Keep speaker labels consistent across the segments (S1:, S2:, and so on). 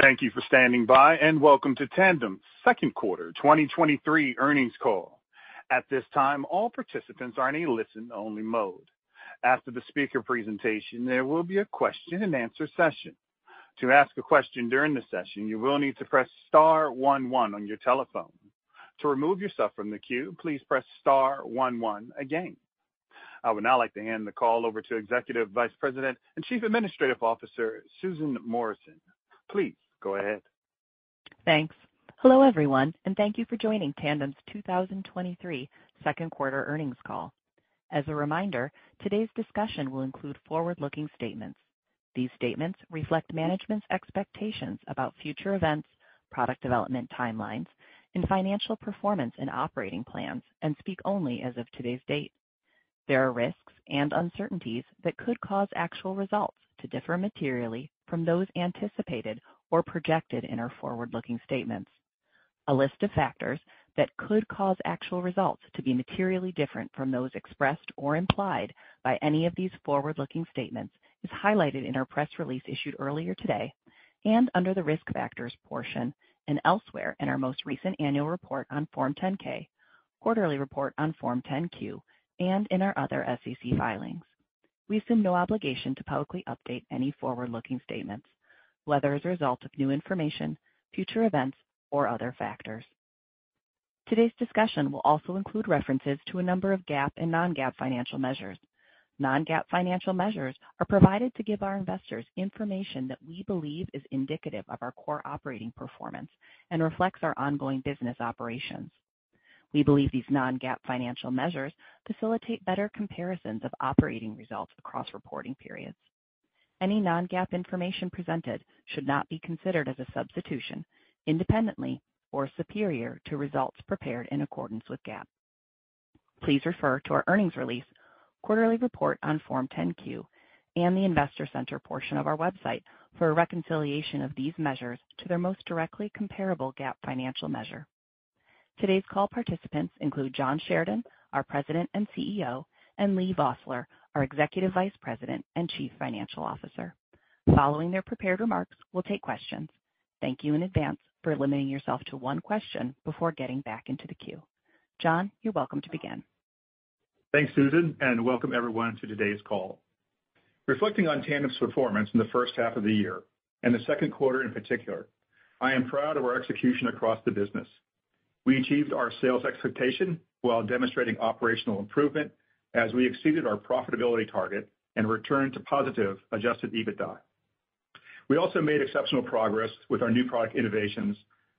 S1: Thank you for standing by, and welcome to Tandem's second quarter 2023 earnings call. At this time, all participants are in a listen-only mode. After the speaker presentation, there will be a question-and-answer session. To ask a question during the session, you will need to press star one one on your telephone. To remove yourself from the queue, please press star one one again. I would now like to hand the call over to Executive Vice President and Chief Administrative Officer, Susan Morrison. Please go ahead.
S2: Thanks. Hello, everyone, and thank you for joining Tandem's 2023 second quarter earnings call. As a reminder, today's discussion will include forward-looking statements. These statements reflect management's expectations about future events, product development timelines, and financial performance and operating plans, and speak only as of today's date. There are risks and uncertainties that could cause actual results to differ materially from those anticipated or projected in our forward-looking statements. A list of factors that could cause actual results to be materially different from those expressed or implied by any of these forward-looking statements is highlighted in our press release issued earlier today and under the Risk Factors portion and elsewhere in our most recent annual report on Form 10-K, quarterly report on Form 10-Q, and in our other SEC filings. We assume no obligation to publicly update any forward-looking statements, whether as a result of new information, future events, or other factors. Today's discussion will also include references to a number of GAAP and non-GAAP financial measures. Non-GAAP financial measures are provided to give our investors information that we believe is indicative of our core operating performance and reflects our ongoing business operations. We believe these non-GAAP financial measures facilitate better comparisons of operating results across reporting periods. Any non-GAAP information presented should not be considered as a substitution, independently, or superior to results prepared in accordance with GAAP. Please refer to our earnings release, quarterly report on Form 10-Q, and the Investor Center portion of our website for a reconciliation of these measures to their most directly comparable GAAP financial measure. Today's call participants include John Sheridan, our President and CEO, and Leigh Vosseller, our Executive Vice President and Chief Financial Officer. Following their prepared remarks, we'll take questions. Thank you in advance for limiting yourself to one question before getting back into the queue. John, you're welcome to begin.
S3: Thanks, Susan, and welcome everyone to today's call. Reflecting on Tandem's performance in the first half of the year, and the second quarter in particular, I am proud of our execution across the business. We achieved our sales expectation while demonstrating operational improvement as we exceeded our profitability target and returned to positive adjusted EBITDA. We also made exceptional progress with our new product innovations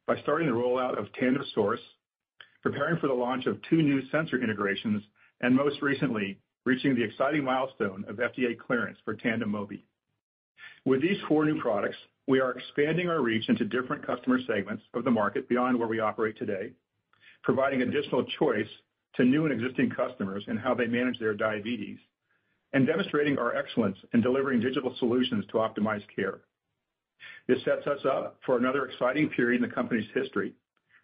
S3: by starting the rollout of Tandem Source, preparing for the launch of two new sensor integrations, and most recently, reaching the exciting milestone of FDA clearance for Tandem Mobi. With these four new products, we are expanding our reach into different customer segments of the market beyond where we operate today, providing additional choice to new and existing customers in how they manage their diabetes, and demonstrating our excellence in delivering digital solutions to optimize care. This sets us up for another exciting period in the company's history,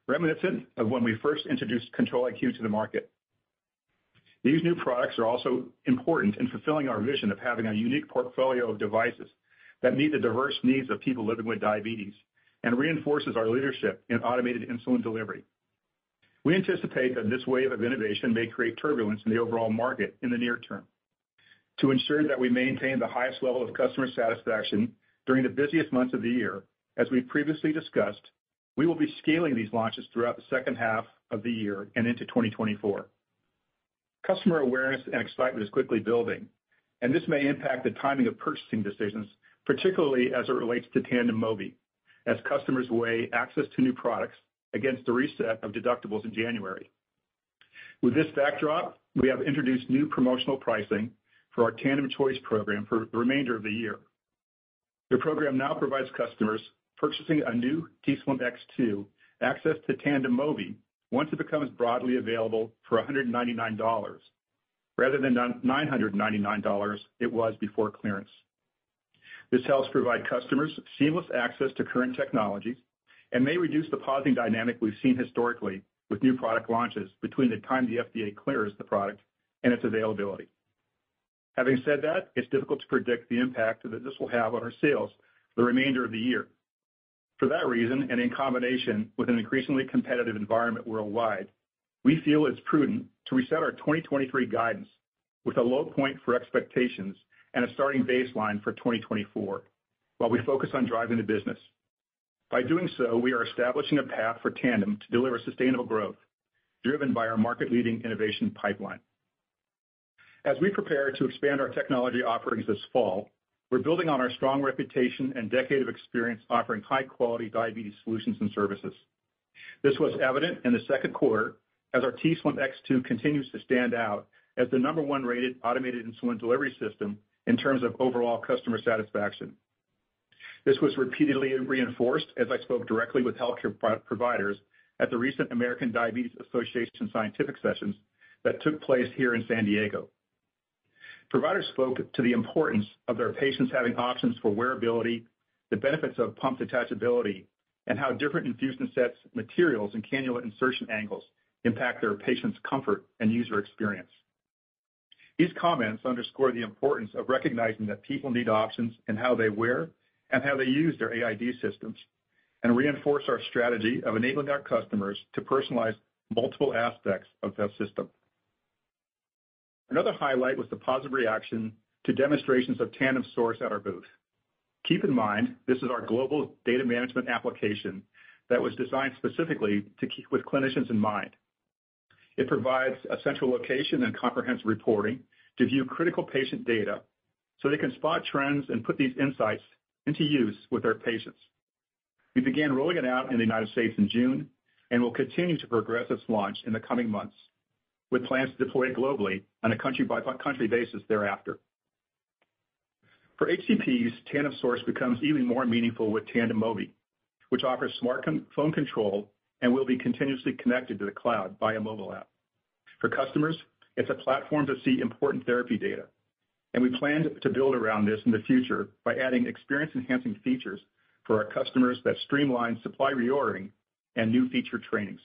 S3: reminiscent of when we first introduced Control-IQ to the market. These new products are also important in fulfilling our vision of having a unique portfolio of devices that meet the diverse needs of people living with diabetes and reinforces our leadership in automated insulin delivery. We anticipate that this wave of innovation may create turbulence in the overall market in the near term. To ensure that we maintain the highest level of customer satisfaction during the busiest months of the year, as we previously discussed, we will be scaling these launches throughout the second half of the year and into 2024. Customer awareness and excitement is quickly building, and this may impact the timing of purchasing decisions, particularly as it relates to Tandem Mobi, as customers weigh access to new products against the reset of deductibles in January. With this backdrop, we have introduced new promotional pricing for our Tandem Choice program for the remainder of the year. The program now provides customers purchasing a new t:slim X2 access to Tandem Mobi once it becomes broadly available for $199, rather than $999 it was before clearance. This helps provide customers seamless access to current technologies and may reduce the pausing dynamic we've seen historically with new product launches between the time the FDA clears the product and its availability. Having said that, it's difficult to predict the impact that this will have on our sales for the remainder of the year. For that reason, and in combination with an increasingly competitive environment worldwide, we feel it's prudent to reset our 2023 guidance with a low point for expectations and a starting baseline for 2024, while we focus on driving the business. By doing so, we are establishing a path for Tandem to deliver sustainable growth, driven by our market-leading innovation pipeline. As we prepare to expand our technology offerings this fall, we're building on our strong reputation and decade of experience offering high-quality diabetes solutions and services. This was evident in the second quarter as our t:slim X2 continues to stand out as the number one rated automated insulin delivery system in terms of overall customer satisfaction. This was repeatedly reinforced as I spoke directly with healthcare providers at the recent American Diabetes Association scientific sessions that took place here in San Diego. Providers spoke to the importance of their patients having options for wearability, the benefits of pump detachability, and how different infusion sets, materials, and cannula insertion angles impact their patients' comfort and user experience. These comments underscore the importance of recognizing that people need options in how they wear and how they use their AID systems, and reinforce our strategy of enabling our customers to personalize multiple aspects of their system. Another highlight was the positive reaction to demonstrations of Tandem Source at our booth. Keep in mind, this is our global data management application that was designed specifically to keep with clinicians in mind. It provides a central location and comprehensive reporting to view critical patient data, so they can spot trends and put these insights into use with our patients. We began rolling it out in the United States in June, and will continue to progress its launch in the coming months, with plans to deploy it globally on a country-by-country basis thereafter. For HCPs, Tandem Source becomes even more meaningful with Tandem Mobi, which offers smartphone control and will be continuously connected to the cloud via mobile app. For customers, it's a platform to see important therapy data, and we plan to build around this in the future by adding experience-enhancing features for our customers that streamline supply reordering and new feature trainings.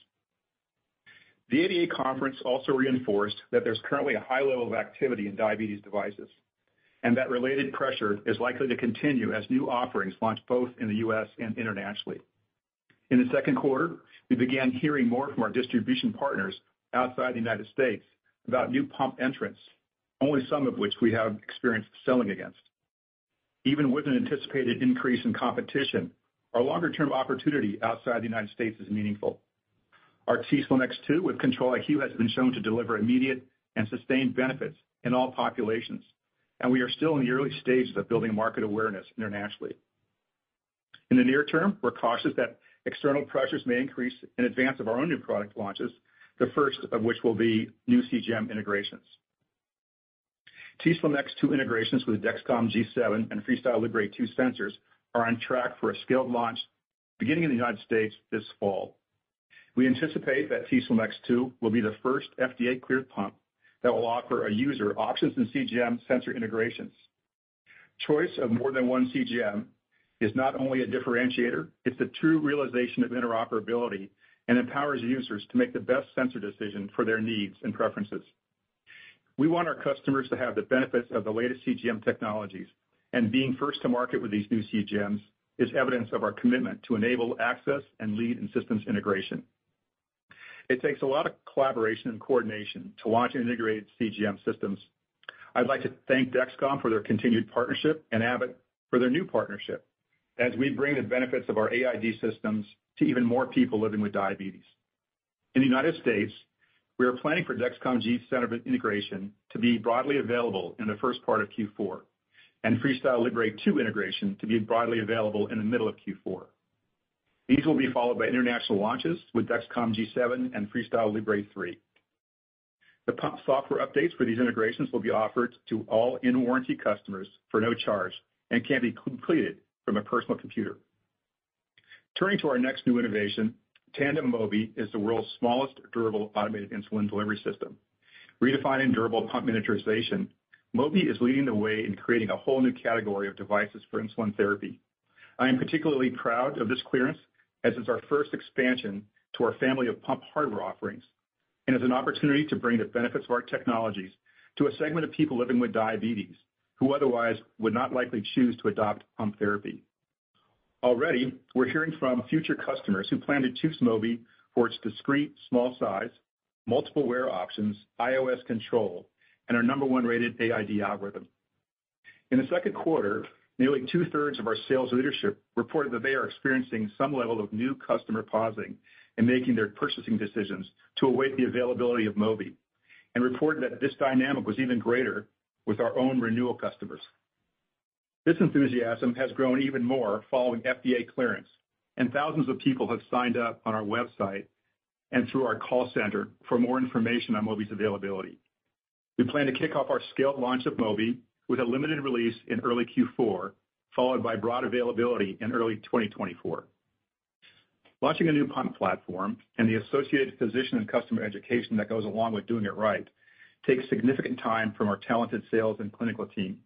S3: The ADA conference also reinforced that there's currently a high level of activity in diabetes devices, and that related pressure is likely to continue as new offerings launch both in the U.S. and internationally. In the second quarter, we began hearing more from our distribution partners outside the United States about new pump entrants, only some of which we have experience selling against. Even with an anticipated increase in competition, our longer-term opportunity outside the United States is meaningful. Our t:slim X2 with Control-IQ has been shown to deliver immediate and sustained benefits in all populations, and we are still in the early stages of building market awareness internationally. In the near term, we're cautious that external pressures may increase in advance of our own new product launches, the first of which will be new CGM integrations. T:slim X2 integrations with Dexcom G7 and FreeStyle Libre 2 sensors are on track for a scaled launch beginning in the United States this fall. We anticipate that t:slim X2 will be the first FDA-cleared pump that will offer a user options in CGM sensor integrations. Choice of more than one CGM is not only a differentiator, it's a true realization of interoperability and empowers users to make the best sensor decision for their needs and preferences. We want our customers to have the benefits of the latest CGM technologies, and being first to market with these new CGMs is evidence of our commitment to enable access and lead in systems integration. It takes a lot of collaboration and coordination to launch integrated CGM systems. I'd like to thank Dexcom for their continued partnership and Abbott for their new partnership, as we bring the benefits of our AID systems to even more people living with diabetes. In the United States, we are planning for Dexcom G7 integration to be broadly available in the first part of Q4, and FreeStyle Libre 2 integration to be broadly available in the middle of Q4. These will be followed by international launches with Dexcom G7 and FreeStyle Libre 3. The pump software updates for these integrations will be offered to all in-warranty customers for no charge and can be completed from a personal computer. Turning to our next new innovation, Tandem Mobi is the world's smallest durable automated insulin delivery system. Redefining durable pump miniaturization, Mobi is leading the way in creating a whole new category of devices for insulin therapy. I am particularly proud of this clearance, as it's our first expansion to our family of pump hardware offerings, and is an opportunity to bring the benefits of our technologies to a segment of people living with diabetes, who otherwise would not likely choose to adopt pump therapy. Already, we're hearing from future customers who plan to choose Mobi for its discreet, small size, multiple wear options, iOS control, and our number one rated AID algorithm. In the second quarter, nearly two-thirds of our sales leadership reported that they are experiencing some level of new customer pausing in making their purchasing decisions to await the availability of Mobi, and reported that this dynamic was even greater with our own renewal customers. This enthusiasm has grown even more following FDA clearance, and thousands of people have signed up on our website and through our call center for more information on Mobi's availability. We plan to kick off our scaled launch of Mobi with a limited release in early Q4, followed by broad availability in early 2024. Launching a new pump platform and the associated physician and customer education that goes along with doing it right, takes significant time from our talented sales and clinical team.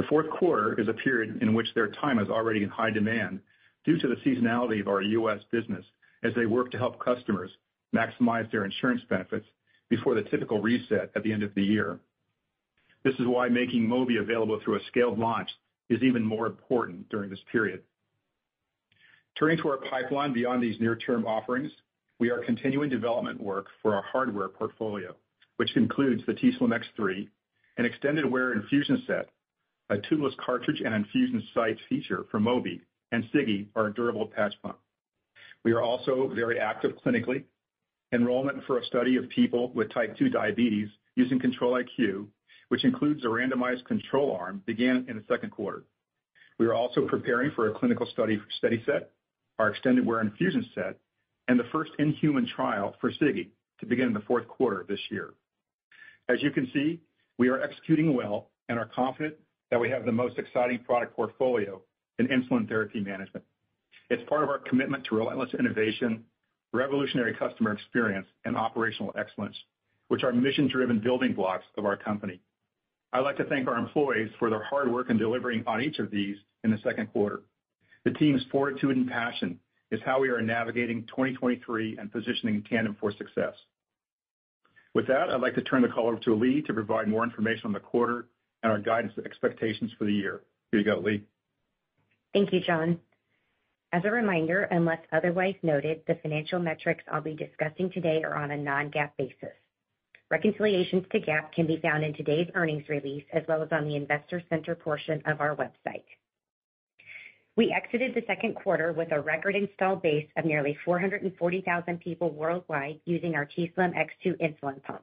S3: The fourth quarter is a period in which their time is already in high demand due to the seasonality of our U.S. business, as they work to help customers maximize their insurance benefits before the typical reset at the end of the year. This is why making Mobi available through a scaled launch is even more important during this period. Turning to our pipeline beyond these near-term offerings, we are continuing development work for our hardware portfolio, which includes the t:slim X3, an extended wear infusion set, a tubeless cartridge and infusion site feature for Mobi, and Sigi, our durable patch pump. We are also very active clinically. Enrollment for a study of people with type 2 diabetes using Control-IQ, which includes a randomized control arm, began in the second quarter. We are also preparing for a clinical study for SteadiSet, our extended wear infusion set, and the first in-human trial for Sigi to begin in the fourth quarter of this year. As you can see, we are executing well and are confident that we have the most exciting product portfolio in insulin therapy management. It's part of our commitment to relentless innovation, revolutionary customer experience, and operational excellence, which are mission-driven building blocks of our company. I'd like to thank our employees for their hard work in delivering on each of these in the second quarter. The team's fortitude and passion is how we are navigating 2023 and positioning Tandem for success. With that, I'd like to turn the call over to Leigh to provide more information on the quarter and our guidance expectations for the year. Here you go, Leigh.
S4: Thank you, John. As a reminder, unless otherwise noted, the financial metrics I'll be discussing today are on a non-GAAP basis. Reconciliations to GAAP can be found in today's earnings release, as well as on the investor center portion of our website. We exited the second quarter with a record installed base of nearly 440,000 people worldwide using our t:slim X2 insulin pump,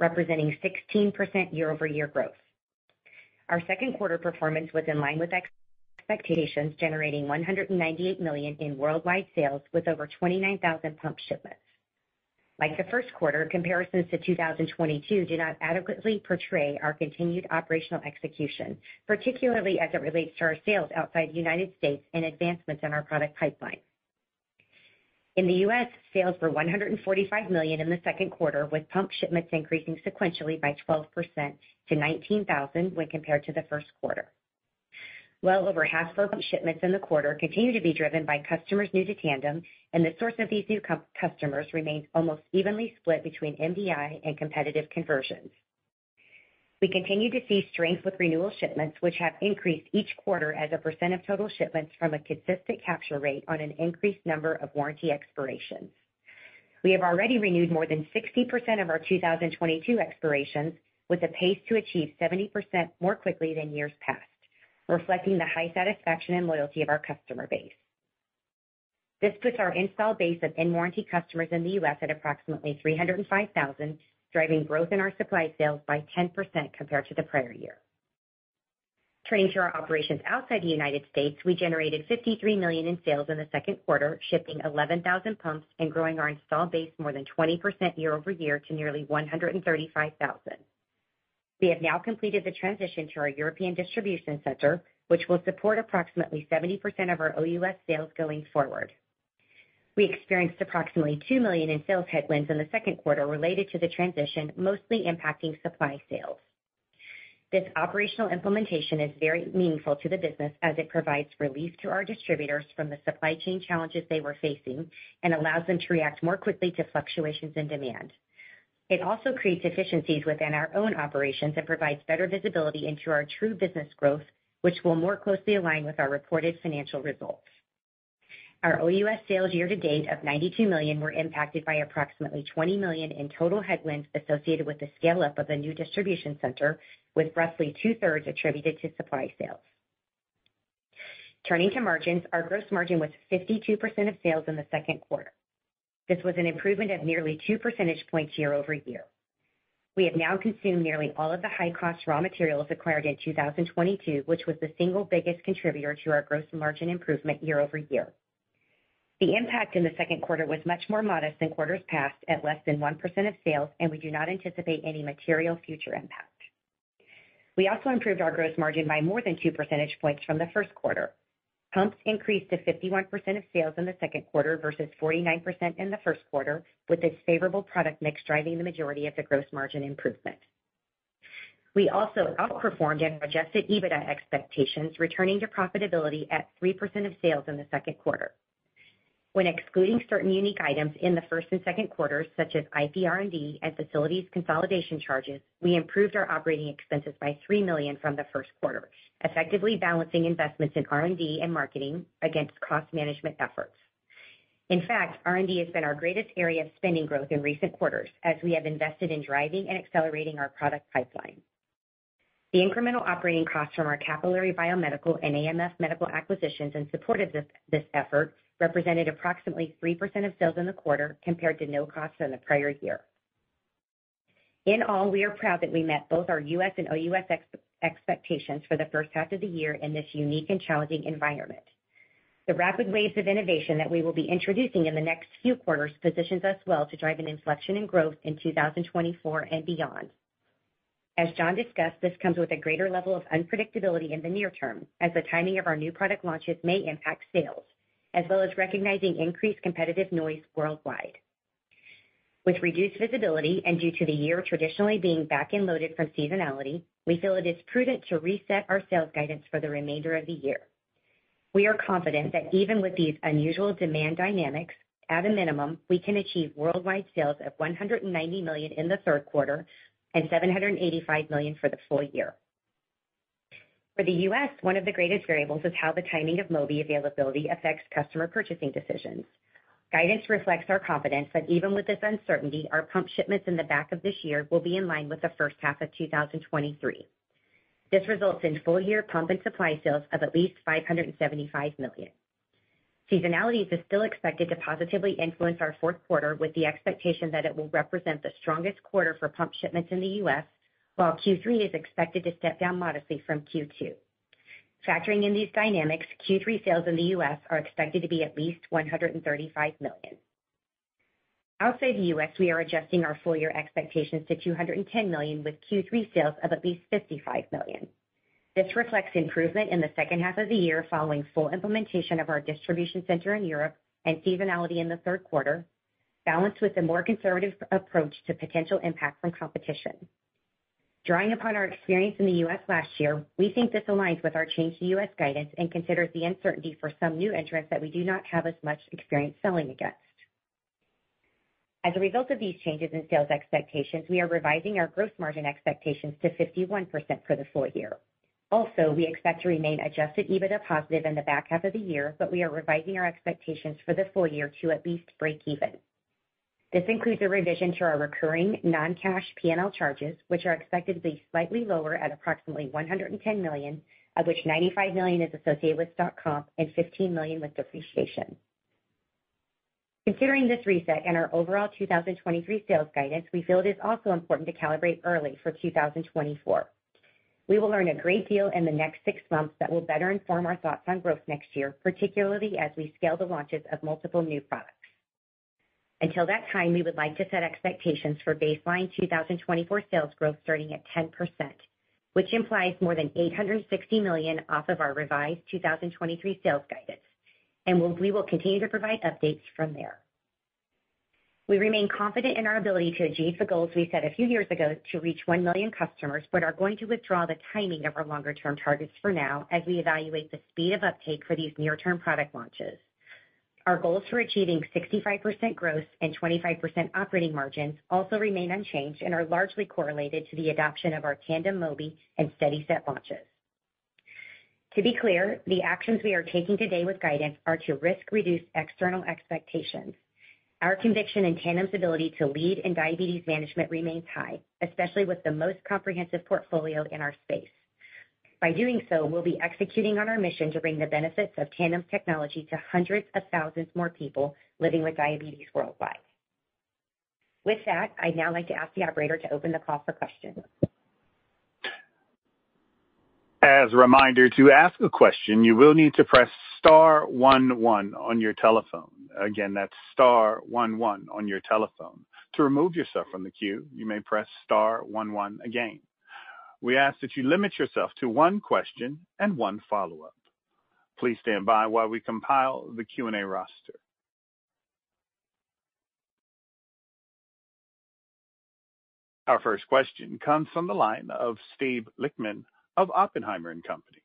S4: representing 16% year-over-year growth. Our second quarter performance was in line with expectations, generating $198 million in worldwide sales with over 29,000 pump shipments. Like the first quarter, comparisons to 2022 do not adequately portray our continued operational execution, particularly as it relates to our sales outside the United States and advancements in our product pipeline. In the U.S., sales were $145 million in the second quarter, with pump shipments increasing sequentially by 12% to 19,000 when compared to the first quarter. Well over half of our pump shipments in the quarter continue to be driven by customers new to Tandem, and the source of these new customers remains almost evenly split between MDI and competitive conversions. We continue to see strength with renewal shipments, which have increased each quarter as a percent % of total shipments from a consistent capture rate on an increased number of warranty expirations. We have already renewed more than 60% of our 2022 expirations, with a pace to achieve 70% more quickly than years past, reflecting the high satisfaction and loyalty of our customer base. This puts our install base of in-warranty customers in the U.S. at approximately 305,000, driving growth in our supply sales by 10% compared to the prior year. Turning to our operations outside the United States, we generated 53 million in sales in the second quarter, shipping 11,000 pumps and growing our installed base more than 20% year-over-year to nearly 135,000. We have now completed the transition to our European distribution center, which will support approximately 70% of our OUS sales going forward. We experienced approximately 2 million in sales headwinds in the second quarter related to the transition, mostly impacting supply sales. This operational implementation is very meaningful to the business as it provides relief to our distributors from the supply chain challenges they were facing and allows them to react more quickly to fluctuations in demand. It also creates efficiencies within our own operations and provides better visibility into our true business growth, which will more closely align with our reported financial results. Our OUS sales year to date of 92 million were impacted by approximately 20 million in total headwinds associated with the scale-up of the new distribution center, with roughly two-thirds attributed to supply sales. Turning to margins, our gross margin was 52% of sales in the second quarter. This was an improvement of nearly 2 percentage points year-over-year. We have now consumed nearly all of the high-cost raw materials acquired in 2022, which was the single biggest contributor to our gross margin improvement year-over-year. The impact in the second quarter was much more modest than quarters past, at less than 1% of sales, and we do not anticipate any material future impact. We also improved our gross margin by more than 2 percentage points from the first quarter. Pumps increased to 51% of sales in the second quarter versus 49% in the first quarter, with this favorable product mix driving the majority of the gross margin improvement. We also outperformed in adjusted EBITDA expectations, returning to profitability at 3% of sales in the second quarter. When excluding certain unique items in the first and second quarters, such as IPR&D and facilities consolidation charges, we improved our operating expenses by 3 million from the first quarter, effectively balancing investments in R&D and marketing against cost management efforts. In fact, R&D has been our greatest area of spending growth in recent quarters, as we have invested in driving and accelerating our product pipeline. The incremental operating costs from our Capillary Biomedical and AMF Medical acquisitions in support of this effort represented approximately 3% of sales in the quarter, compared to no costs in the prior year. In all, we are proud that we met both our U.S. and OUS expectations for the first half of the year in this unique and challenging environment. The rapid waves of innovation that we will be introducing in the next few quarters positions us well to drive an inflection in growth in 2024 and beyond. As John discussed, this comes with a greater level of unpredictability in the near term, as the timing of our new product launches may impact sales, as well as recognizing increased competitive noise worldwide. With reduced visibility and due to the year traditionally being back-end loaded from seasonality, we feel it is prudent to reset our sales guidance for the remainder of the year. We are confident that even with these unusual demand dynamics, at a minimum, we can achieve worldwide sales of $190 million in the third quarter and $785 million for the full year. For the U.S., one of the greatest variables is how the timing of Mobi availability affects customer purchasing decisions. Guidance reflects our confidence that even with this uncertainty, our pump shipments in the back of this year will be in line with the first half of 2023. This results in full-year pump and supply sales of at least 575 million. Seasonality is still expected to positively influence our fourth quarter, with the expectation that it will represent the strongest quarter for pump shipments in the U.S., while Q3 is expected to step down modestly from Q2. Factoring in these dynamics, Q3 sales in the U.S. are expected to be at least $135 million. Outside the U.S., we are adjusting our full year expectations to $210 million, with Q3 sales of at least $55 million. This reflects improvement in the second half of the year, following full implementation of our distribution center in Europe and seasonality in the third quarter, balanced with a more conservative approach to potential impact from competition. Drawing upon our experience in the U.S. last year, we think this aligns with our change to U.S. guidance and considers the uncertainty for some new entrants that we do not have as much experience selling against. As a result of these changes in sales expectations, we are revising our gross margin expectations to 51% for the full year. Also, we expect to remain adjusted EBITDA positive in the back half of the year, but we are revising our expectations for the full year to at least break even. This includes a revision to our recurring non-cash P&L charges, which are expected to be slightly lower at approximately $110 million, of which $95 million is associated with stock comp and $15 million with depreciation. Considering this reset and our overall 2023 sales guidance, we feel it is also important to calibrate early for 2024. We will learn a great deal in the next six months that will better inform our thoughts on growth next year, particularly as we scale the launches of multiple new products. Until that time, we would like to set expectations for baseline 2024 sales growth starting at 10%, which implies more than 860 million off of our revised 2023 sales guidance, and we will continue to provide updates from there. We remain confident in our ability to achieve the goals we set a few years ago to reach 1 million customers, but are going to withdraw the timing of our longer-term targets for now as we evaluate the speed of uptake for these near-term product launches. Our goals for achieving 65% growth and 25% operating margins also remain unchanged and are largely correlated to the adoption of our Tandem Mobi and SteadiSet launches. To be clear, the actions we are taking today with guidance are to risk reduce external expectations. Our conviction in Tandem's ability to lead in diabetes management remains high, especially with the most comprehensive portfolio in our space. By doing so, we'll be executing on our mission to bring the benefits of Tandem's technology to hundreds of thousands more people living with diabetes worldwide. With that, I'd now like to ask the operator to open the call for questions.
S1: As a reminder, to ask a question, you will need to press star one one on your telephone. Again, that's star one one on your telephone. To remove yourself from the queue, you may press star one one again. We ask that you limit yourself to one question and one follow-up. Please stand by while we compile the Q&A roster. Our first question comes from the line of Steve Lichtman of Oppenheimer and Company.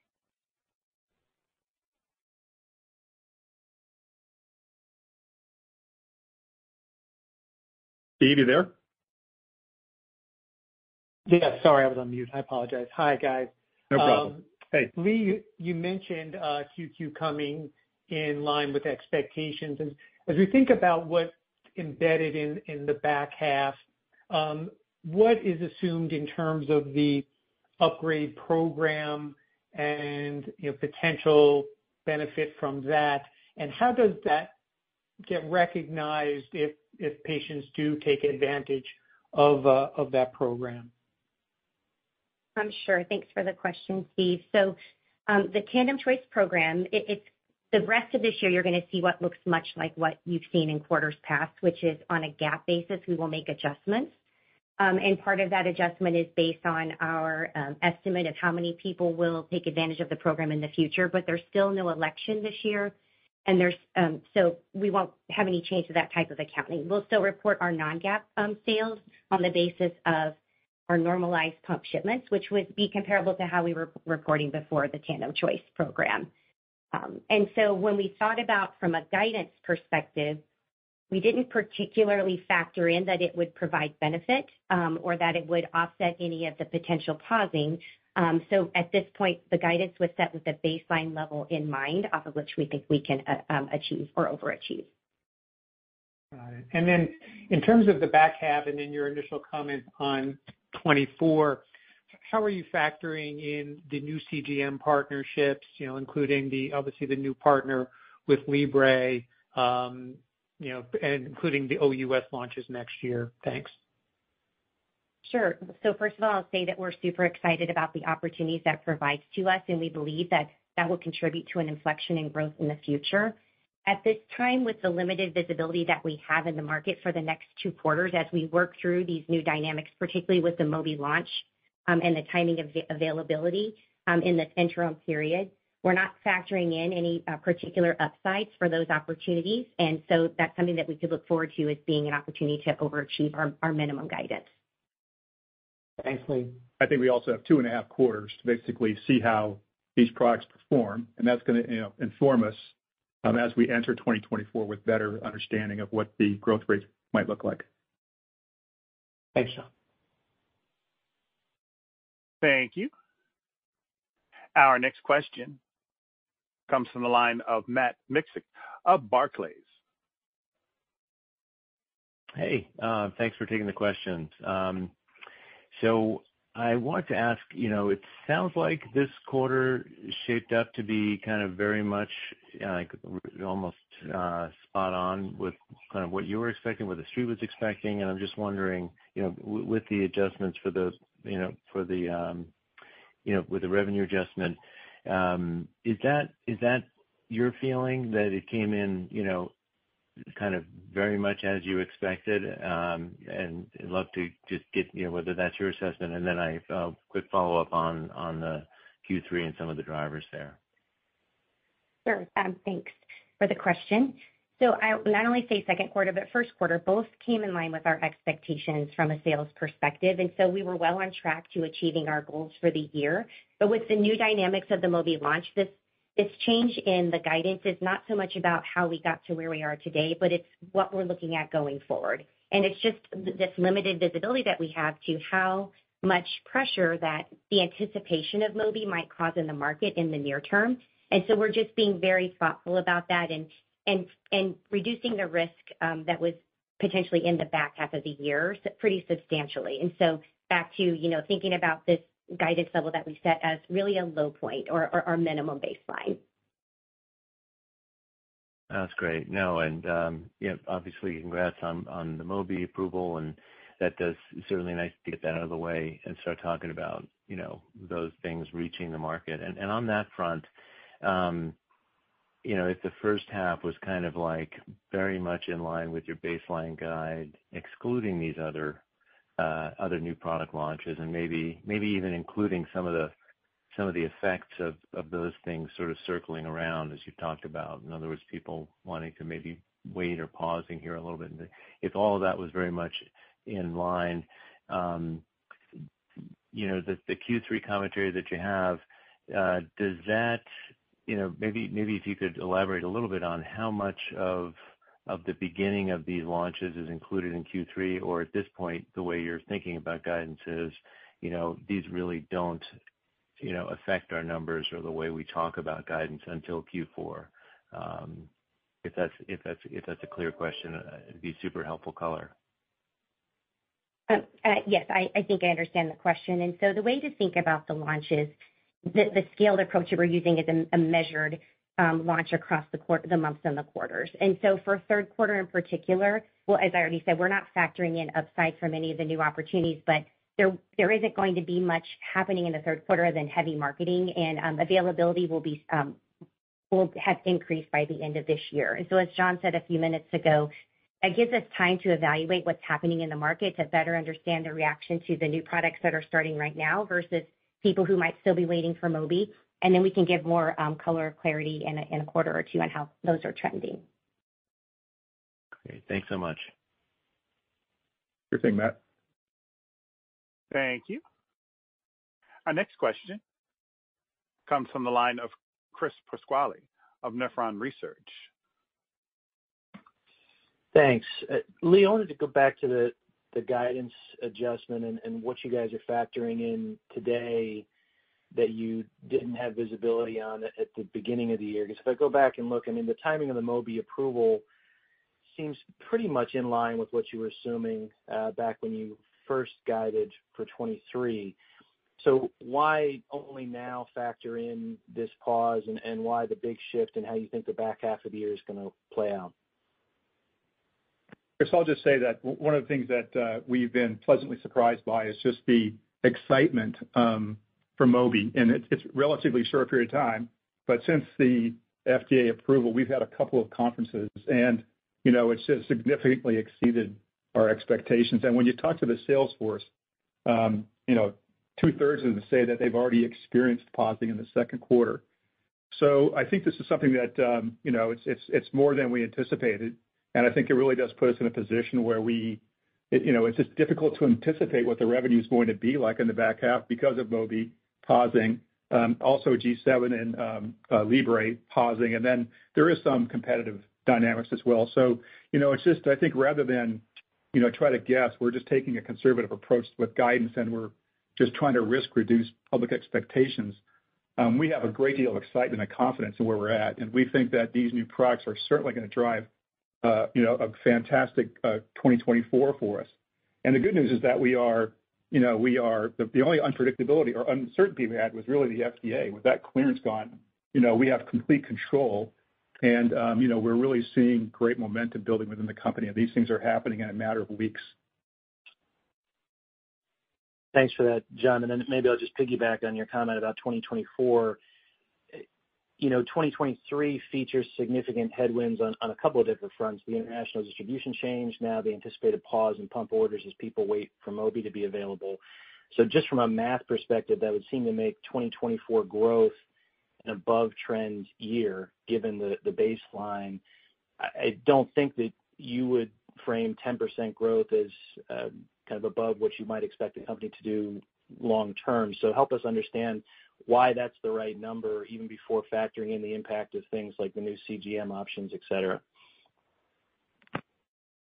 S3: Steve, you there?
S5: Yeah, sorry, I was on mute. I apologize. Hi, guys.
S3: No problem. Um, hey.
S5: Leigh, you mentioned uh, Q2 coming in line with expectations. And as we think about what's embedded in the back half, um, what is assumed in terms of the upgrade program and, you know, potential benefit from that? And how does that get recognized if patients do take advantage of uh, that program?
S4: I'm sure. Thanks for the question, Steve. So, um, the Tandem Choice program, it's the rest of this year, you're gonna see what looks much like what you've seen in quarters past, which is on a GAAP basis, we will make adjustments. Um, and part of that adjustment is based on our um, estimate of how many people will take advantage of the program in the future. But there's still no election this year, and there's so we won't have any change to that type of accounting. We'll still report our non-GAAP sales on the basis of our normalized pump shipments, which would be comparable to how we were reporting before the Tandem Choice program. Um, and so when we thought about from a guidance perspective, we didn't particularly factor in that it would provide benefit, um, or that it would offset any of the potential pausing. Um, so at this point, the guidance was set with a baseline level in mind, off of which we think we can uh, achieve or overachieve.
S5: Got it. And then, in terms of the back half and in your initial comments on 2024, how are you factoring in the new CGM partnerships, you know, including the, obviously, the new partner with Libre, um, you know, and including the OUS launches next year? Thanks.
S4: Sure. So First of all, I'll say that we're super excited about the opportunities that provides to us, and we believe that that will contribute to an inflection in growth in the future. At this time, with the limited visibility that we have in the market for the next two quarters, as we work through these new dynamics, particularly with the Mobi launch, um, and the timing of availability, um, in this interim period, we're not factoring in any uh, particular upsides for those opportunities. And so that's something that we could look forward to as being an opportunity to overachieve our minimum guidance.
S5: Thanks, Leigh.
S3: I think we also have two and a half quarters to basically see how these products perform, and that's gonna, you know, inform us, Um, as we enter 2024 with better understanding of what the growth rates might look like.
S5: Thanks, John.
S1: Thank you. Our next question comes from the line of Matt Miksic of Barclays.
S6: Hey, uh, thanks for taking the questions. Um, I want to ask, you know, it sounds like this quarter shaped up to be kind of very much, uh, like, almost, uh, spot on with kind of what you were expecting, what the street was expecting. And I'm just wondering, you know, with the adjustments for the, you know, for the, um, you know, with the revenue adjustment, um, is that is that your feeling that it came in, you know, kind of very much as you expected? Um, I'd love to just get, you know, whether that's your assessment. And then I, uh, quick follow-up on on the Q3 and some of the drivers there.
S4: Sure. Um, thanks for the question. So I'll not only say second quarter, but first quarter, both came in line with our expectations from a sales perspective, and so we were well on track to achieving our goals for the year. But with the new dynamics of the Mobi launch, this change in the guidance is not so much about how we got to where we are today, but it's what we're looking at going forward. And it's just this limited visibility that we have to how much pressure that the anticipation of Mobi might cause in the market in the near term. And so we're just being very thoughtful about that and reducing the risk um, that was potentially in the back half of the year pretty substantially. And so back to, you know, thinking about this guidance level that we set as really a low point or our minimum baseline.
S6: That's great. No, and, um, yeah, obviously, congrats on on the Mobi approval, and that does certainly nice to get that out of the way and start talking about, you know, those things reaching the market. And on that front, um, you know, if the first half was kind of like very much in line with your baseline guide, excluding these other Uh, new product launches, and maybe maybe even including some of the some of the effects of those things sort of circling around, as you talked about. In other words, people wanting to maybe wait or pausing here a little bit. If all of that was very much in line, um, you know, the Q3 commentary that you have, uh, does that, you know, maybe maybe if you could elaborate a little bit on how much of the beginning of these launches is included in Q3, or at this point, the way you're thinking about guidance is, you know, these really don't, you know, affect our numbers or the way we talk about guidance until Q4? Um, if that's if that's if that's a clear question, uh, it'd be super helpful color.
S4: Um, uh, yes, I think I understand the question. And so the way to think about the launches, the the scaled approach that we're using is a measured Um, launch across the months and the quarters. And so for third quarter in particular, well, as I already said, we're not factoring in upside from any of the new opportunities, but there there isn't going to be much happening in the third quarter than heavy marketing, and um, availability will be um, will have increased by the end of this year. And so as John said a few minutes ago, it gives us time to evaluate what's happening in the market, to better understand the reaction to the new products that are starting right now versus people who might still be waiting for Mobi. And then we can give more um, color or clarity in in a quarter or two on how those are trending.
S6: Great. Thanks so much.
S3: Sure thing, Matt.
S1: Thank you. Our next question comes from the line of Chris Pasquale of Nephron Research.
S7: Thanks. Uh, Leigh, I wanted to go back to the guidance adjustment and what you guys are factoring in today that you didn't have visibility on at the beginning of the year. Because if I go back and look, I mean, the timing of the Mobi approval seems pretty much in line with what you were assuming uh, back when you first guided for 2023. So why only now factor in this pause, and why the big shift in how you think the back half of the year is gonna play out?
S3: Chris, I'll just say that one of the things that uh, we've been pleasantly surprised by is just the excitement um, for Mobi, and it's relatively short period of time, but since the FDA approval, we've had a couple of conferences, and, you know, it's just significantly exceeded our expectations. And when you talk to the sales force, um, you know, two-thirds of them say that they've already experienced pausing in the second quarter. So I think this is something that, um, you know, it's it's it's more than we anticipated, and I think it really does put us in a position where we, you know, it's just difficult to anticipate what the revenue is going to be like in the back half because of Mobi pausing, um, also G7 and um, uh, Libre pausing, and then there is some competitive dynamics as well. So, you know, it's just, I think rather than, you know, try to guess, we're just taking a conservative approach with guidance, and we're just trying to risk reduce public expectations. Um, we have a great deal of excitement and confidence in where we're at, and we think that these new products are certainly gonna drive, uh, you know, a fantastic uh, 2024 for us. And the good news is that we are, you know, we are the only unpredictability or uncertainty we had was really the FDA. With that clearance gone, you know, we have complete control, and, um, you know, we're really seeing great momentum building within the company, and these things are happening in a matter of weeks.
S7: Thanks for that, John. And then maybe I'll just piggyback on your comment about 2024. You know, 2023 features significant headwinds on a couple of different fronts, the international distribution change, now the anticipated pause in pump orders as people wait for Mobi to be available. So just from a math perspective, that would seem to make 2024 growth an above-trend year, given the baseline. I don't think that you would frame 10% growth as uh, kind of above what you might expect the company to do long term. So help us understand why that's the right number, even before factoring in the impact of things like the new CGM options, et cetera.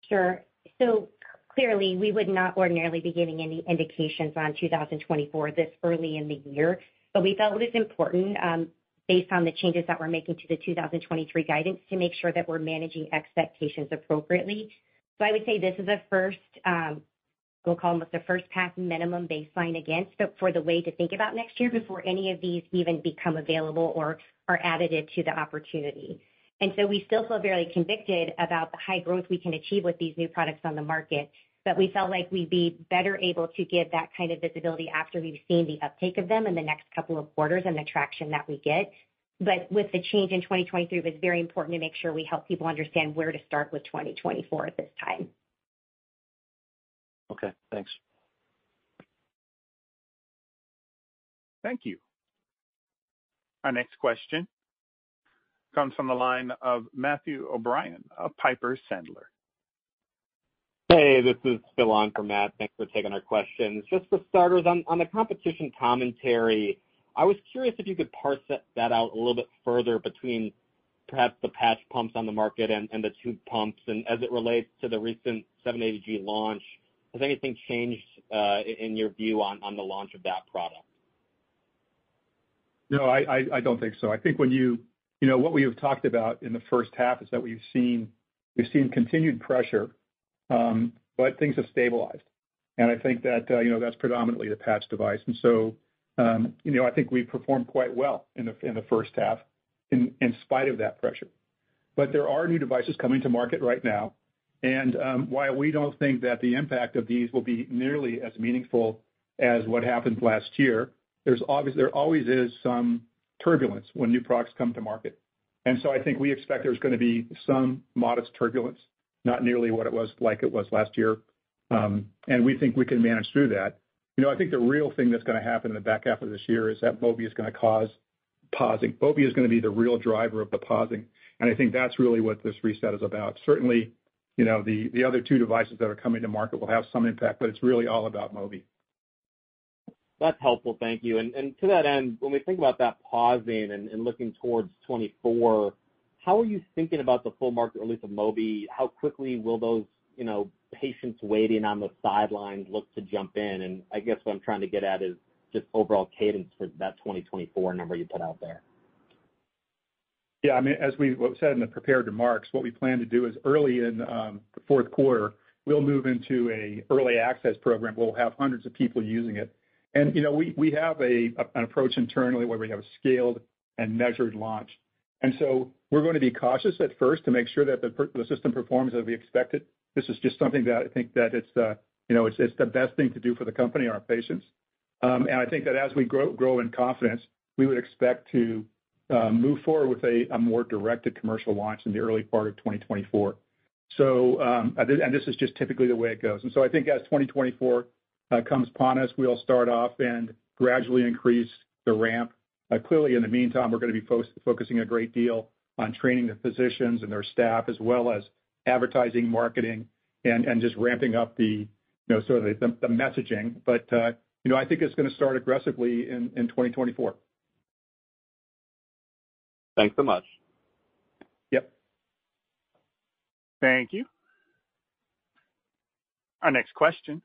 S4: Sure. So clearly, we would not ordinarily be giving any indications on 2024 this early in the year, but we felt it was important, um, based on the changes that we're making to the 2023 guidance, to make sure that we're managing expectations appropriately. So I would say this is a first, um, we'll call them the first pass minimum baseline against, for the way to think about next year before any of these even become available or are additive to the opportunity. And so we still feel very convicted about the high growth we can achieve with these new products on the market, but we felt like we'd be better able to give that kind of visibility after we've seen the uptake of them in the next couple of quarters and the traction that we get. But with the change in 2023, it was very important to make sure we help people understand where to start with 2024 at this time.
S7: Okay, thanks.
S1: Thank you. Our next question comes from the line of Matthew O'Brien of Piper Sandler.
S8: Hey, this is Phil on for Matt. Thanks for taking our questions. Just for starters, on the competition commentary, I was curious if you could parse that out a little bit further between perhaps the patch pumps on the market and the tube pumps, and as it relates to the recent 780G launch, has anything changed in your view on the launch of that product?
S3: No, I don't think so. I think when you... You know, what we have talked about in the first half is that we've seen we've seen continued pressure, um, but things have stabilized. And I think that, uh, you know, that's predominantly the patch device. And so, um, you know, I think we've performed quite well in the first half in spite of that pressure. But there are new devices coming to market right now, Um, while we don't think that the impact of these will be nearly as meaningful as what happened last year, there always is some turbulence when new products come to market. And so I think we expect there's gonna be some modest turbulence, not nearly what it was like it was last year. Um, and we think we can manage through that. You know, I think the real thing that's gonna happen in the back half of this year is that Mobi is gonna cause pausing. Mobi is gonna be the real driver of the pausing, and I think that's really what this reset is about. Certainly, you know, the other two devices that are coming to market will have some impact, but it's really all about Mobi.
S8: That's helpful. Thank you. And to that end, when we think about that pausing and looking towards 2024, how are you thinking about the full market release of Mobi? How quickly will those, you know, patients waiting on the sidelines look to jump in? And I guess what I'm trying to get at is just overall cadence for that 2024 number you put out there.
S3: Yeah, I mean, as we said in the prepared remarks, what we plan to do is early in um, the fourth quarter, we'll move into an early access program. We'll have hundreds of people using it. And, you know, we we have a an approach internally where we have a scaled and measured launch. And so we're going to be cautious at first to make sure that the the system performs as we expect it. This is just something that I think that it's, uh, you know, it's the best thing to do for the company and our patients. Um, and I think that as we grow grow in confidence, we would expect to move forward with a more directed commercial launch in the early part of 2024. So, um, and this is just typically the way it goes. And so I think as 2024 uh, comes upon us, we'll start off and gradually increase the ramp. Uh, clearly, in the meantime, we're gonna be focusing a great deal on training the physicians and their staff, as well as advertising, marketing, and and just ramping up the, you know, sort of the messaging. But, uh, you know, I think it's gonna start aggressively in 2024.
S8: Thanks so much.
S3: Yep.
S1: Thank you. Our next question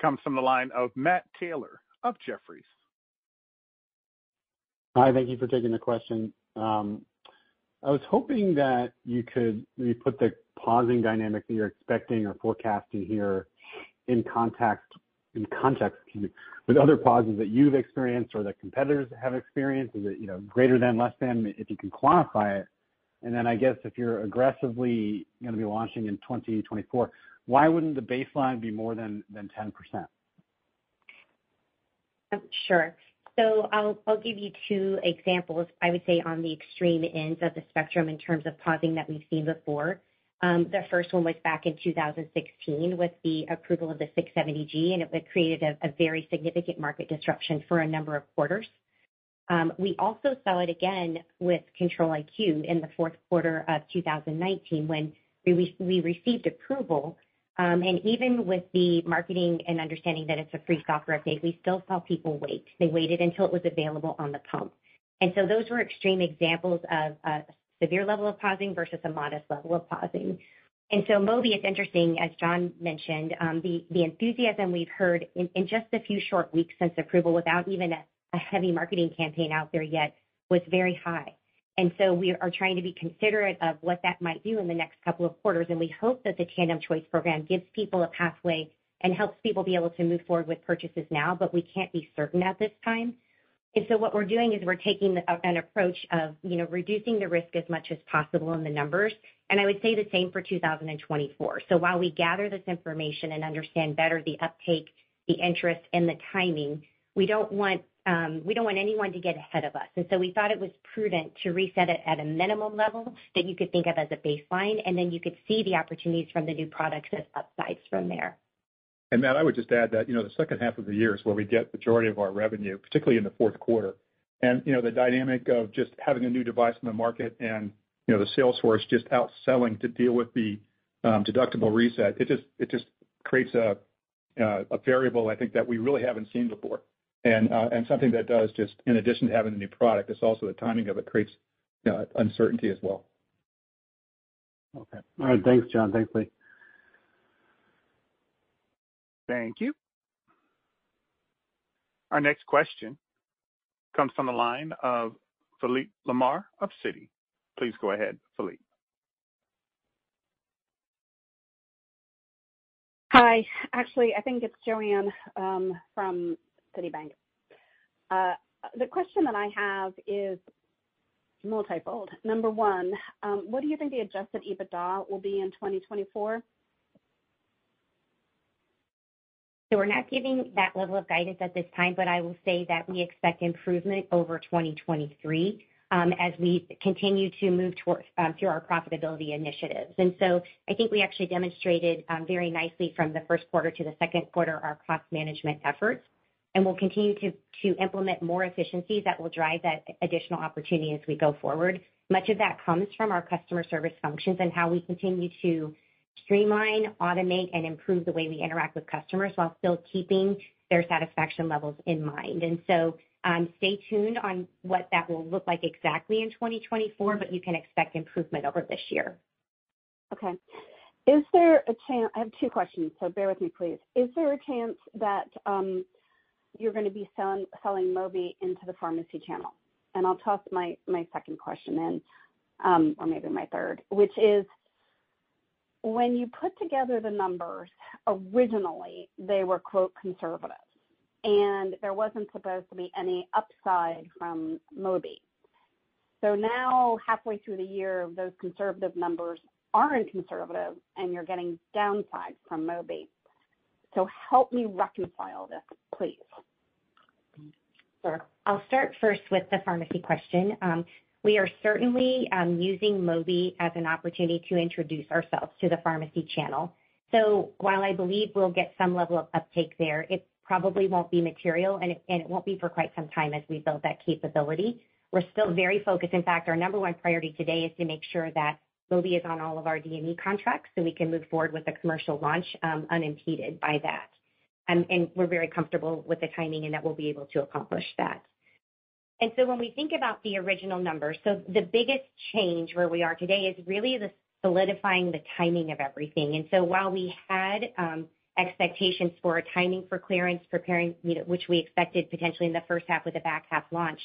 S1: comes from the line of Matt Taylor of Jefferies.
S9: Hi, thank you for taking the question. Um, I was hoping that you could maybe put the pausing dynamic that you're expecting or forecasting here in context, excuse me, with other pauses that you've experienced or that competitors have experienced. Is it, you know, greater than, less than, if you can quantify it? And then I guess if you're aggressively gonna be launching in 2024, why wouldn't the baseline be more than 10%?
S4: Um, sure. So I'll give you two examples, I would say, on the extreme ends of the spectrum in terms of pausing that we've seen before. Um, the first one was back in 2016 with the approval of the 670G, and it created a very significant market disruption for a number of quarters. Um, we also saw it again with Control-IQ in the fourth quarter of 2019, when we received approval. Um, and even with the marketing and understanding that it's a free software update, we still saw people wait. They waited until it was available on the pump. And so those were extreme examples of a severe level of pausing versus a modest level of pausing. And so Mobi, it's interesting, as John mentioned, um, the enthusiasm we've heard in just a few short weeks since approval, without even a heavy marketing campaign out there yet, was very high. And so we are trying to be considerate of what that might do in the next couple of quarters, and we hope that the Tandem Choice program gives people a pathway and helps people be able to move forward with purchases now, but we can't be certain at this time. And so what we're doing is we're taking an approach of, you know, reducing the risk as much as possible in the numbers, and I would say the same for 2024. So While we gather this information and understand better the uptake, the interest, and the timing, we don't want, um, we don't want anyone to get ahead of us. And so we thought it was prudent to reset it at a minimum level that you could think of as a baseline, and then you could see the opportunities from the new products as upsides from there.
S3: Matt, I would just add that, you know, the second half of the year is where we get the majority of our revenue, particularly in the fourth quarter. And you know, the dynamic of just having a new device in the market and, you know, the sales force just outselling to deal with the um, deductible reset, it just it just creates a uh, a variable, I think, that we really haven't seen before. And uh, and something that does just, in addition to having the new product, it's also the timing of it creates uh, uncertainty as well.
S9: Okay. All right. Thanks, John. Thanks, Leigh.
S1: Thank you. Our next question comes from the line of Philippe Lamar of Citi. Please go ahead, Philippe.
S10: Hi. Actually, I think it's Joanne um, from Citibank. Uh, the question that I have is multifold. Number one, um, what do you think the adjusted EBITDA will be in 2024?
S4: So we're not giving that level of guidance at this time, but I will say that we expect improvement over 2023, um, as we continue to move towards um, through our profitability initiatives. And so I think we actually demonstrated um, very nicely from the first quarter to the second quarter, our cost management efforts, and we'll continue to implement more efficiencies that will drive that additional opportunity as we go forward. Much of that comes from our customer service functions and how we continue to streamline, automate, and improve the way we interact with customers while still keeping their satisfaction levels in mind. And so, um, stay tuned on what that will look like exactly in 2024, but you can expect improvement over this year.
S10: Okay. Is there a chance... I have two questions, so bear with me, please. Is there a chance that um, you're gonna be selling Mobi into the pharmacy channel? And I'll toss my second question in, um, or maybe my third, which is: when you put together the numbers, originally, they were, quote, "conservative," and there wasn't supposed to be any upside from Mobi. So now, halfway through the year, those conservative numbers aren't conservative, and you're getting downside from Mobi. So help me reconcile this, please.
S4: Sure. I'll start first with the pharmacy question. Um, We are certainly um, using Mobi as an opportunity to introduce ourselves to the pharmacy channel. So while I believe we'll get some level of uptake there, it probably won't be material, and it won't be for quite some time as we build that capability. We're still very focused. In fact, our number one priority today is to make sure that Mobi is on all of our DME contracts, so we can move forward with the commercial launch um, unimpeded by that. Um, and we're very comfortable with the timing and that we'll be able to accomplish that. And so when we think about the original numbers, so the biggest change where we are today is really the solidifying the timing of everything. And so while we had um, expectations for a timing for clearance, preparing, you know, which we expected potentially in the first half with the back half launch,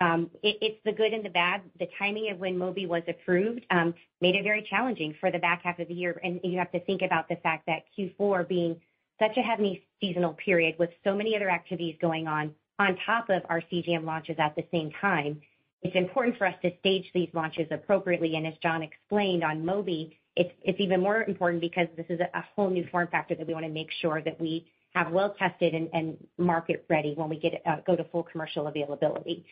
S4: um, it's the good and the bad. The timing of when Mobi was approved um, made it very challenging for the back half of the year. And you have to think about the fact that Q4 being such a heavy seasonal period with so many other activities going on top of our CGM launches at the same time, it's important for us to stage these launches appropriately. And as John explained on Mobi, it's even more important because this is a whole new form factor that we want to make sure that we have well tested and market ready when we get uh, go to full commercial availability.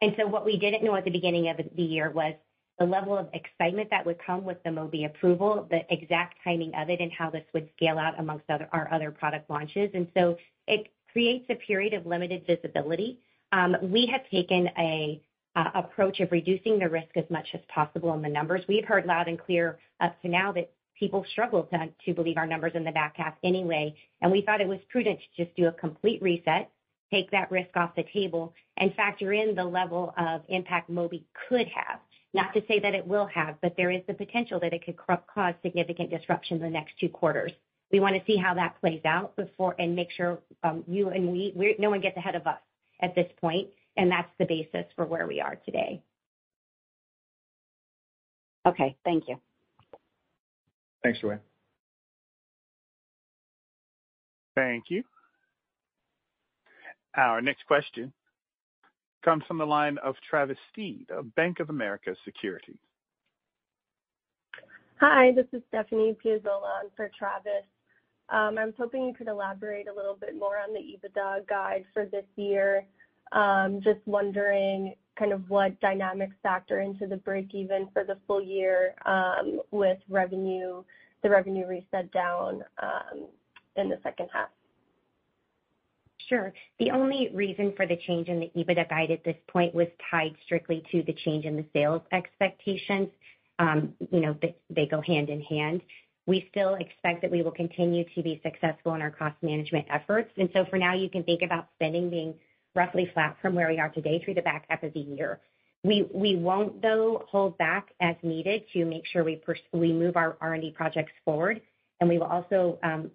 S4: And so what we didn't know at the beginning of the year was the level of excitement that would come with the Mobi approval, the exact timing of it, and how this would scale out amongst our other product launches. And so it creates a period of limited visibility. Um, we have taken a approach of reducing the risk as much as possible in the numbers. We've heard loud and clear up to now that people struggle to believe our numbers in the back half anyway, and we thought it was prudent to just do a complete reset, take that risk off the table, and factor in the level of impact Mobi could have. Not to say that it will have, but there is the potential that it could cause significant disruption in the next two quarters. We want to see how that plays out before and make sure um, you and we, no one gets ahead of us at this point, and that's the basis for where we are today.
S10: Okay. Thank you.
S3: Thanks, Joanne.
S1: Thank you. Our next question comes from the line of Travis Steed of Bank of America Securities.
S11: Hi, this is Stephanie Piazzola for Travis. Um, I was hoping you could elaborate a little bit more on the EBITDA guide for this year. Um, just wondering kind of what dynamics factor into the break even for the full year, um, with revenue, the revenue reset down, in the second half.
S4: Sure. The only reason for the change in the EBITDA guide at this point was tied strictly to the change in the sales expectations. You know, they go hand in hand. We still expect that we will continue to be successful in our cost management efforts. And so for now, you can think about spending being roughly flat from where we are today through the back half of the year. We we won't, though, hold back as needed to make sure we we move our R&D projects forward, and we will also um,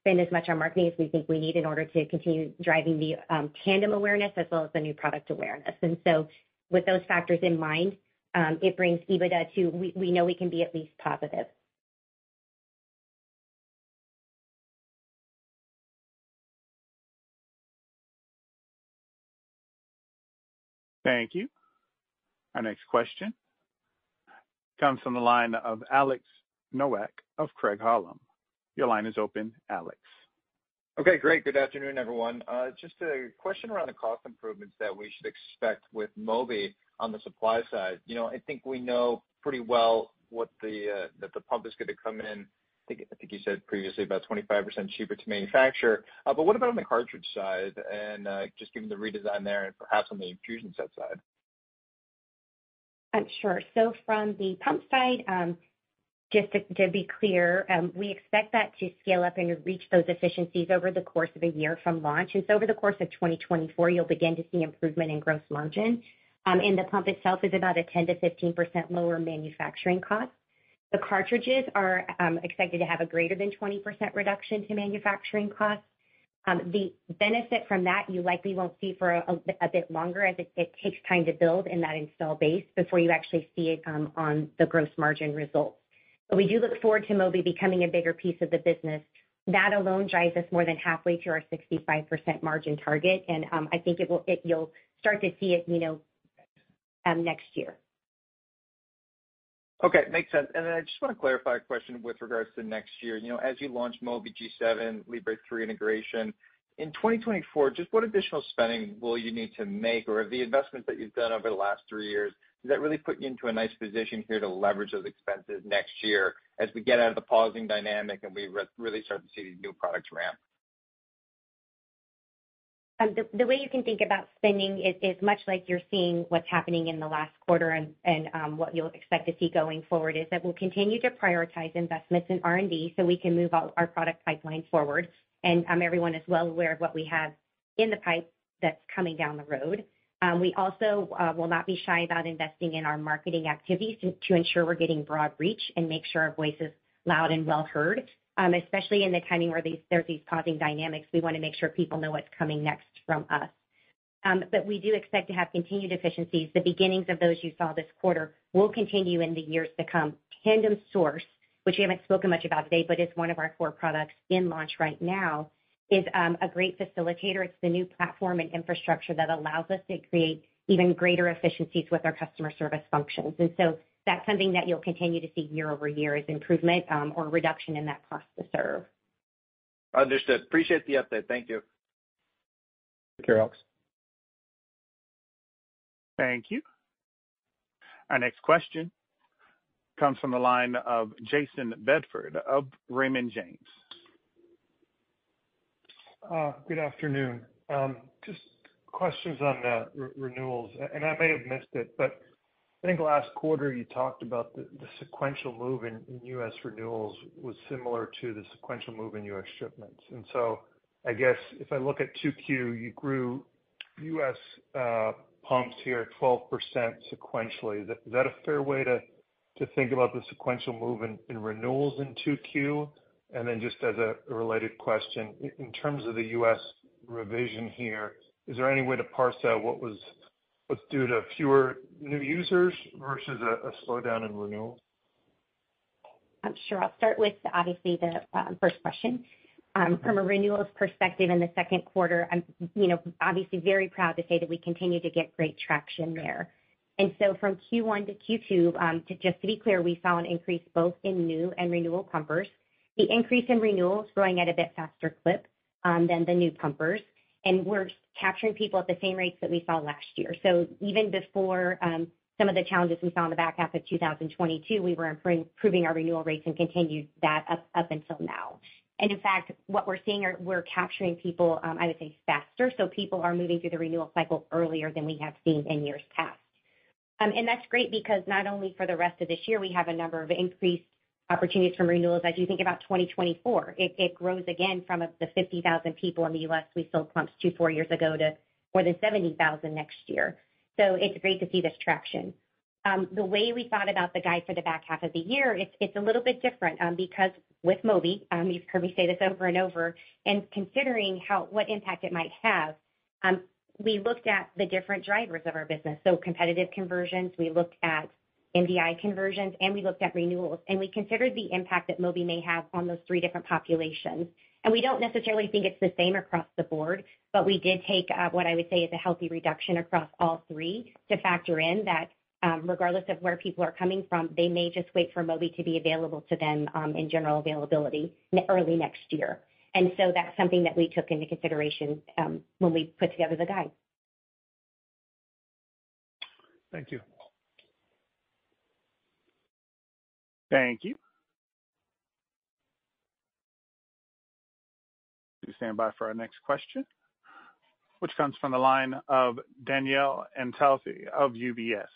S4: spend as much on marketing as we think we need in order to continue driving the um, Tandem awareness as well as the new product awareness. And so with those factors in mind, um, it brings EBITDA to we we know we can be at least positive.
S1: Thank you. Our next question comes from the line of Alex Nowak of Craig-Hallum. Your line is open, Alex.
S12: Okay, great. Good afternoon, everyone. Uh, just a question around the cost improvements that we should expect with Mobi on the supply side. You know, I think we know pretty well what the uh, that the pump is going to come in, think you said previously, about 25% cheaper to manufacture. Uh, but what about on the cartridge side and uh, just given the redesign there and perhaps on the infusion set side?
S4: Uh, sure. So from the pump side, um, just to be clear, um, we expect that to scale up and reach those efficiencies over the course of a year from launch. And so over the course of 2024, you'll begin to see improvement in gross margin. Um and the pump itself is about a 10%-15% lower manufacturing cost. The cartridges are um, expected to have a greater than 20% reduction to manufacturing costs. Um, the benefit from that, you likely won't see for a bit longer, as it takes time to build in that install base before you actually see it um, on the gross margin results. But we do look forward to Mobi becoming a bigger piece of the business. That alone drives us more than halfway to our 65% margin target, and I think it will it you'll start to see it, you know, next year.
S12: Okay, makes sense. And then I just want to clarify a question with regards to next year. You know, as you launch Mobi G7, Libre 3 integration, in 2024, just what additional spending will you need to make? Or the investments that you've done over the last three years, does that really put you into a nice position here to leverage those expenses next year as we get out of the pausing dynamic and we really start to see these new products ramp?
S4: Um, the way you can think about spending is much like you're seeing what's happening in the last quarter and um, what you'll expect to see going forward, is that we'll continue to prioritize investments in R&D so we can move our product pipeline forward. And um everyone is well aware of what we have in the pipe that's coming down the road. Um, we also uh, will not be shy about investing in our marketing activities to ensure we're getting broad reach and make sure our voice is loud and well heard. Um, especially in the timing where there's these pausing dynamics, we want to make sure people know what's coming next from us. Um, but we do expect to have continued efficiencies. The beginnings of those you saw this quarter will continue in the years to come. Tandem Source, which we haven't spoken much about today, but is one of our core products in launch right now, is um, a great facilitator. It's the new platform and infrastructure that allows us to create even greater efficiencies with our customer service functions. That's something that you'll continue to see year-over-year, is improvement um, or reduction in that cost to serve.
S12: Understood. Appreciate the update. Thank you.
S3: Take care, Alex.
S1: Thank you. Our next question comes from the line of Jayson Bedford of Raymond James.
S13: Uh, good afternoon. Um, just questions on renewals, and I may have missed it, but I think last quarter you talked about the sequential move in U.S. renewals was similar to the sequential move in U.S. shipments. And so I guess if I look at 2Q, you grew U.S. Uh, pumps here, 12% sequentially. Is that a fair way to think about the sequential move in renewals in 2Q? And then just as a related question, in terms of the U.S. revision here, is there any way to parse out what was what's due to fewer new users versus a slowdown in renewals?
S4: Um, sure. I'll start with obviously the um, first question. Um, from a renewals perspective in the second quarter, I'm, you know, obviously very proud to say that we continue to get great traction there. And so from Q1 to Q2, just to be clear, we saw an increase both in new and renewal pumpers. The increase in renewals growing at a bit faster clip than the new pumpers, and we're capturing people at the same rates that we saw last year. So even before um, some of the challenges we saw in the back half of 2022, we were improving our renewal rates and continued that up up until now. And in fact, what we're seeing are we're capturing people, um, I would say, faster, so people are moving through the renewal cycle earlier than we have seen in years past. Um, and that's great because not only for the rest of this year, we have a number of increased opportunities from renewals. As you think about 2024, it grows again from the 50,000 people in the U.S. we sold pumps to four years ago to more than 70,000 next year. So it's great to see this traction. Um, the way we thought about the guide for the back half of the year, it's a little bit different, um, because with Mobi, um, you've heard me say this over and over, and considering how what impact it might have, we looked at the different drivers of our business. So competitive conversions, we looked at MDI conversions, and we looked at renewals, and we considered the impact that Mobi may have on those three different populations. And we don't necessarily think it's the same across the board, but we did take uh, what I would say is a healthy reduction across all three to factor in that, um, regardless of where people are coming from, they may just wait for Mobi to be available to them um, in general availability early next year. And so that's something that we took into consideration um, when we put together the guide.
S13: Thank you.
S1: Thank you. Please stand by for our next question, which comes from the line of Danielle Antalffy of UBS.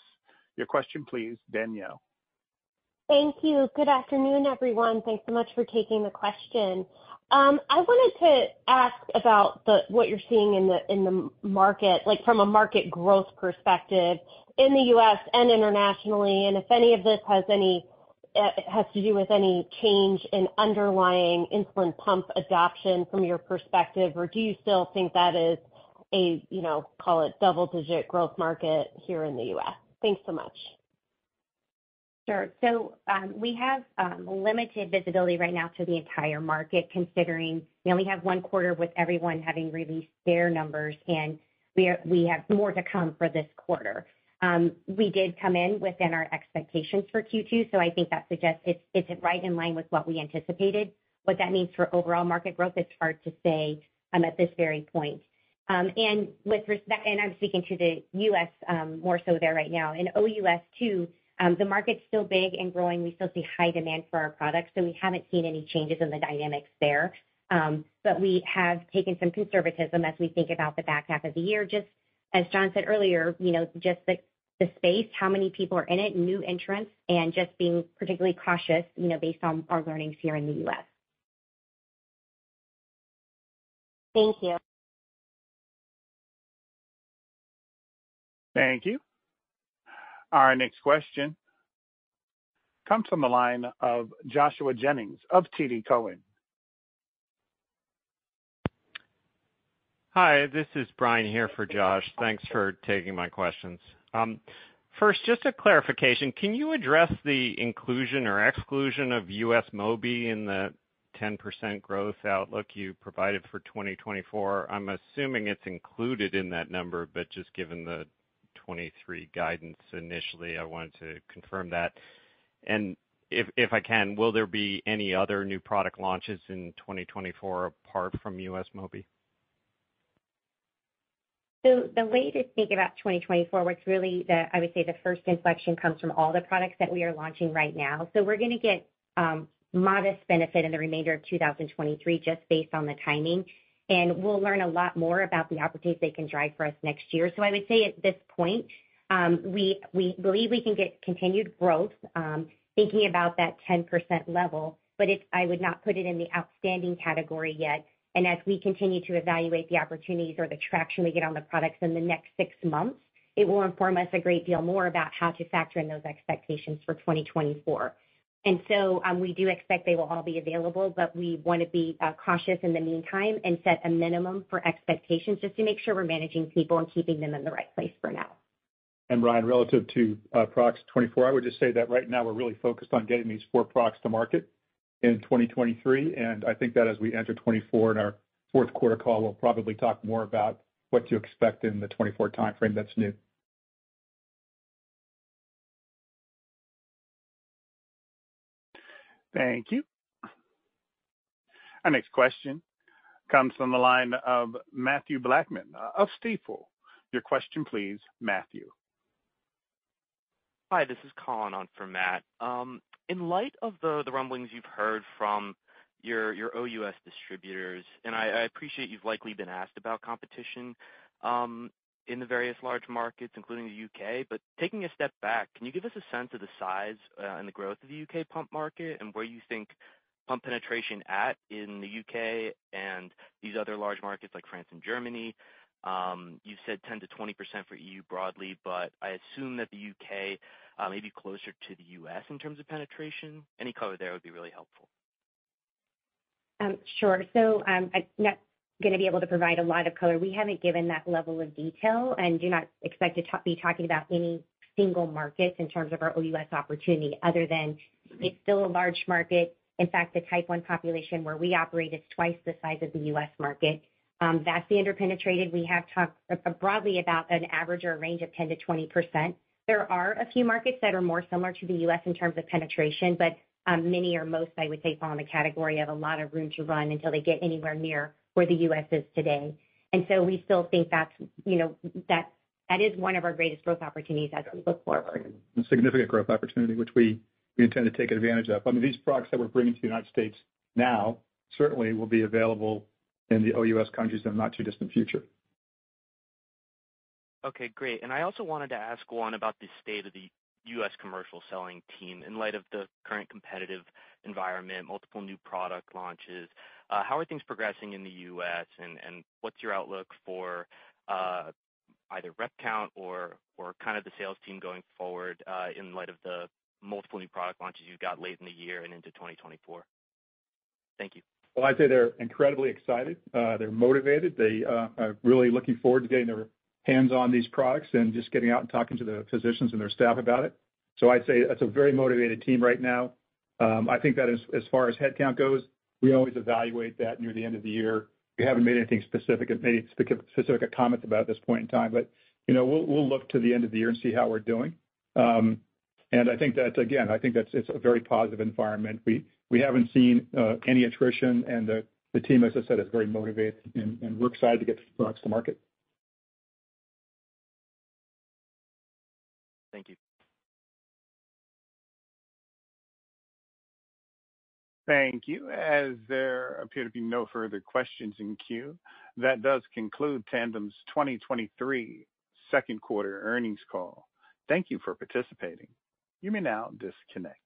S1: Your question, please, Danielle.
S14: Thank you. Good afternoon, everyone. Thanks so much for taking the question. Um, I wanted to ask about what you're seeing in the market, like from a market growth perspective in the U.S. and internationally, and if any of this has to do with any change in underlying insulin pump adoption from your perspective, or do you still think that is a, you know, call it double-digit growth market here in the U.S.? Thanks so much.
S4: Sure. So, um, we have um, limited visibility right now to the entire market, considering we only have one quarter with everyone having released their numbers, and we we have more to come for this quarter. Um, we did come in within our expectations for Q2, so I think that suggests it's right in line with what we anticipated. What that means for overall market growth, it's hard to say um, at this very point. Um and with respect, and I'm speaking to the U.S. Um, more so there right now. In OUS, too, the market's still big and growing. We still see high demand for our products, so we haven't seen any changes in the dynamics there. But we have taken some conservatism as we think about the back half of the year. Just as John said earlier, you know, just the space, how many people are in it, new entrants, and just being particularly cautious, you know, based on our learnings here in the U.S.
S14: Thank you.
S1: Thank you. Our next question comes from the line of Joshua Jennings of TD Cowen.
S15: Hi, this is Brian here for Josh. Thanks for taking my questions. Um, first, just a clarification, can you address the inclusion or exclusion of U.S. Mobi in the 10% growth outlook you provided for 2024? I'm assuming it's included in that number, but just given the 2023 guidance initially, I wanted to confirm that. And if I can, will there be any other new product launches in 2024 apart from U.S. Mobi?
S4: So the way to think about 2024, what's really the, I would say, the first inflection comes from all the products that we are launching right now. So we're gonna get modest benefit in the remainder of 2023, just based on the timing, and we'll learn a lot more about the opportunities they can drive for us next year. So I would say at this point, um we we believe we can get continued growth, thinking about that 10% level, but I would not put it in the outstanding category yet. And as we continue to evaluate the opportunities or the traction we get on the products in the next six months, it will inform us a great deal more about how to factor in those expectations for 2024. And so, um, We do expect they will all be available, but we want to be uh, cautious in the meantime and set a minimum for expectations just to make sure we're managing people and keeping them in the right place for now.
S3: And Ryan, relative to uh, products 24, I would just say that right now we're really focused on getting these four products to market in 2023. and I think that as we enter 2024 in our fourth quarter call, we'll probably talk more about what to expect in the 2024 timeframe that's new.
S1: Thank you. Our next question comes from the line of Matthew Blackman of Stifel. Your question, please, Matthew.
S16: Hi, this is Colin on for Matt. Um, In light of the rumblings you've heard from your OUS distributors, and I appreciate you've likely been asked about competition um, in the various large markets, including the U.K. But taking a step back, can you give us a sense of the size uh, and the growth of the U.K. pump market and where you think pump penetration at in the U.K. and these other large markets like France and Germany? Um, you've said 10%-20% for EU broadly, but I assume that the U.K. Uh, may be closer to the U.S. in terms of penetration. Any color there would be really helpful.
S4: Um, sure. So um, I'm not gonna be able to provide a lot of color. We haven't given that level of detail and do not expect to be talking about any single markets in terms of our OUS opportunity other than it's still a large market. In fact, the Type 1 population where we operate is twice the size of the U.S. market. Um, vastly under-penetrated. We have talked uh, broadly about an average or a range of 10%-20%. There are a few markets that are more similar to the U.S. in terms of penetration, but um, many or most, I would say, fall in the category of a lot of room to run until they get anywhere near where the U.S. is today. And so we still think that's, you know, that that is one of our greatest growth opportunities as we look forward.
S3: A significant growth opportunity, which we intend to take advantage of. I mean, these products that we're bringing to the United States now certainly will be available in the OUS countries in the not too distant future.
S16: Okay, great. And I also wanted to ask one about the state of the U.S. commercial selling team in light of the current competitive environment, multiple new product launches. Uh, how are things progressing in the U.S. and what's your outlook for uh, either rep count or kind of the sales team going forward uh, in light of the multiple new product launches you've got late in the year and into 2024? Thank you.
S3: Well, I'd say they're incredibly excited. They're motivated. They are really looking forward to getting their hands on these products and just getting out and talking to the physicians and their staff about it. So I'd say that's a very motivated team right now. Um, I think that as far as headcount goes, we always evaluate that near the end of the year. We haven't made anything specific made specific comments about at this point in time. But, you know, we'll look to the end of the year and see how we're doing. Um, and I think that, again, I think that's, it's a very positive environment. We we haven't seen uh, any attrition, and the the team, as I said, is very motivated, and we're excited to get the products to market.
S16: Thank you.
S1: Thank you. As there appear to be no further questions in queue, that does conclude Tandem's 2023 second quarter earnings call. Thank you for participating. You may now disconnect.